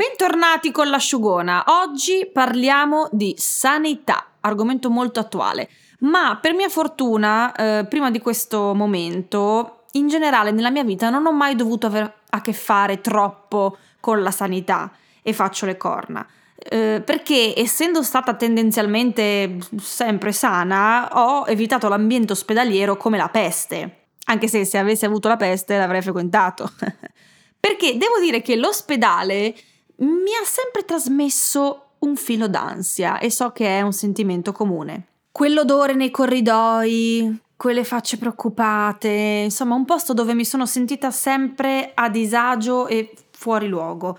Bentornati con l'asciugona. Oggi parliamo di sanità, argomento molto attuale. Ma per mia fortuna, eh, prima di questo momento, in generale nella mia vita non ho mai dovuto avere a che fare troppo con la sanità e faccio le corna. Eh, perché essendo stata tendenzialmente sempre sana, ho evitato l'ambiente ospedaliero come la peste. Anche se se avessi avuto la peste l'avrei frequentato. perché devo dire che l'ospedale mi ha sempre trasmesso un filo d'ansia e so che è un sentimento comune. Quell'odore nei corridoi, quelle facce preoccupate, insomma un posto dove mi sono sentita sempre a disagio e fuori luogo.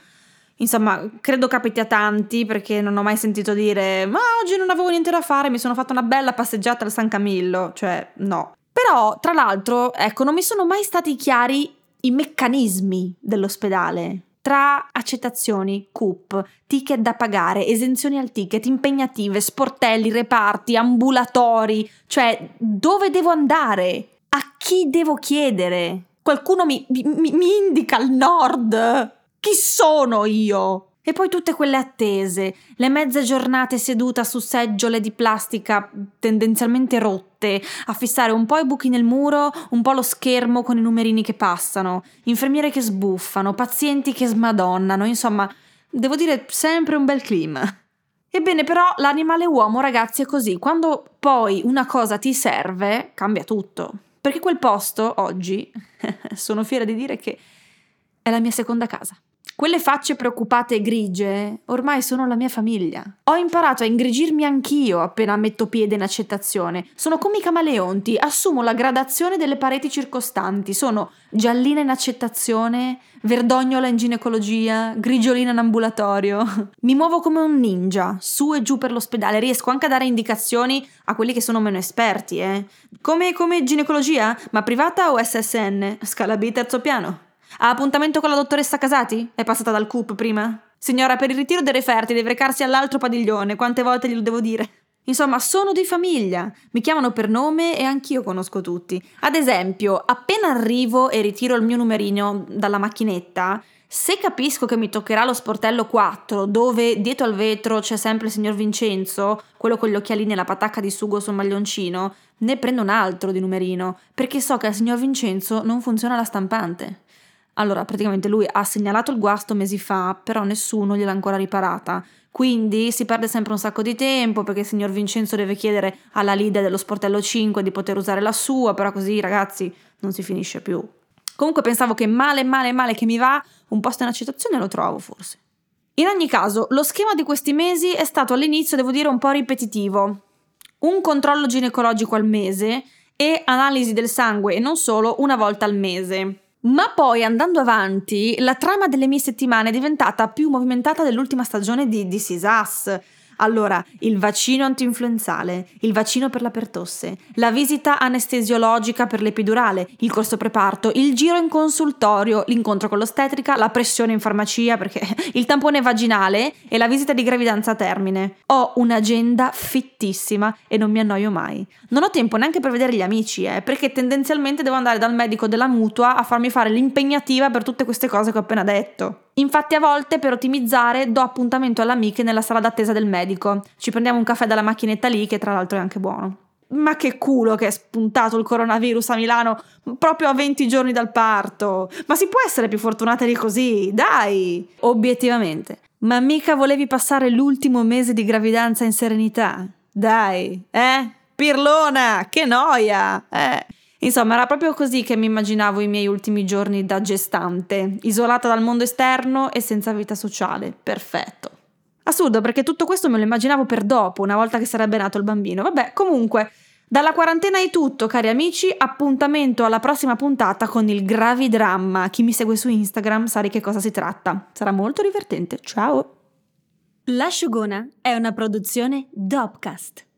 Insomma, credo capiti a tanti perché non ho mai sentito dire ma oggi non avevo niente da fare, mi sono fatta una bella passeggiata al San Camillo, cioè no. Però, tra l'altro, ecco, non mi sono mai stati chiari i meccanismi dell'ospedale tra accettazioni, CUP, ticket da pagare, esenzioni al ticket, impegnative, sportelli, reparti, ambulatori, cioè dove devo andare? A chi devo chiedere? Qualcuno mi, mi, mi indica il nord? Chi sono io? E poi tutte quelle attese, le mezze giornate seduta su seggiole di plastica tendenzialmente rotte, a fissare un po' i buchi nel muro, un po' lo schermo con i numerini che passano, infermiere che sbuffano, pazienti che smadonnano, insomma, devo dire sempre un bel clima. Ebbene però l'animale uomo ragazzi è così, quando poi una cosa ti serve cambia tutto. Perché quel posto oggi, sono fiera di dire che è la mia seconda casa. Quelle facce preoccupate e grigie ormai sono la mia famiglia. Ho imparato a ingrigirmi anch'io appena metto piede in accettazione. Sono come i camaleonti, assumo la gradazione delle pareti circostanti. Sono giallina in accettazione, verdognola in ginecologia, grigiolina in ambulatorio. Mi muovo come un ninja, su e giù per l'ospedale. Riesco anche a dare indicazioni a quelli che sono meno esperti, eh. Come, come ginecologia? Ma privata o SSN? Scala B terzo piano. Ha appuntamento con la dottoressa Casati? È passata dal CUP prima? Signora, per il ritiro dei referti deve recarsi all'altro padiglione, quante volte glielo devo dire? Insomma, sono di famiglia, mi chiamano per nome e anch'io conosco tutti. Ad esempio, appena arrivo e ritiro il mio numerino dalla macchinetta, se capisco che mi toccherà lo sportello 4, dove dietro al vetro c'è sempre il signor Vincenzo, quello con gli occhialini e la patacca di sugo sul maglioncino, ne prendo un altro di numerino, perché so che al signor Vincenzo non funziona la stampante. Allora, praticamente lui ha segnalato il guasto mesi fa, però nessuno gliel'ha ancora riparata. Quindi si perde sempre un sacco di tempo perché il signor Vincenzo deve chiedere alla leader dello sportello 5 di poter usare la sua, però così ragazzi non si finisce più. Comunque pensavo che male, male, male che mi va, un posto in accettazione lo trovo forse. In ogni caso, lo schema di questi mesi è stato all'inizio, devo dire, un po' ripetitivo. Un controllo ginecologico al mese e analisi del sangue e non solo una volta al mese. Ma poi andando avanti, la trama delle mie settimane è diventata più movimentata dell'ultima stagione di This Is Us. Allora, il vaccino antinfluenzale, il vaccino per la pertosse, la visita anestesiologica per l'epidurale, il corso preparto, il giro in consultorio, l'incontro con l'ostetrica, la pressione in farmacia perché il tampone vaginale e la visita di gravidanza a termine. Ho un'agenda fittissima e non mi annoio mai. Non ho tempo neanche per vedere gli amici, eh, perché tendenzialmente devo andare dal medico della mutua a farmi fare l'impegnativa per tutte queste cose che ho appena detto. Infatti a volte per ottimizzare do appuntamento alle amiche nella sala d'attesa del medico. Ci prendiamo un caffè dalla macchinetta lì che tra l'altro è anche buono. Ma che culo che è spuntato il coronavirus a Milano proprio a 20 giorni dal parto. Ma si può essere più fortunata di così, dai! Obiettivamente. Ma mica volevi passare l'ultimo mese di gravidanza in serenità? Dai, eh? Pirlona, che noia! Eh. Insomma, era proprio così che mi immaginavo i miei ultimi giorni da gestante, isolata dal mondo esterno e senza vita sociale. Perfetto. Assurdo, perché tutto questo me lo immaginavo per dopo, una volta che sarebbe nato il bambino. Vabbè, comunque, dalla quarantena è tutto, cari amici. Appuntamento alla prossima puntata con il Gravidramma. Chi mi segue su Instagram sa di che cosa si tratta. Sarà molto divertente. Ciao! L'asciugona è una produzione Dopcast.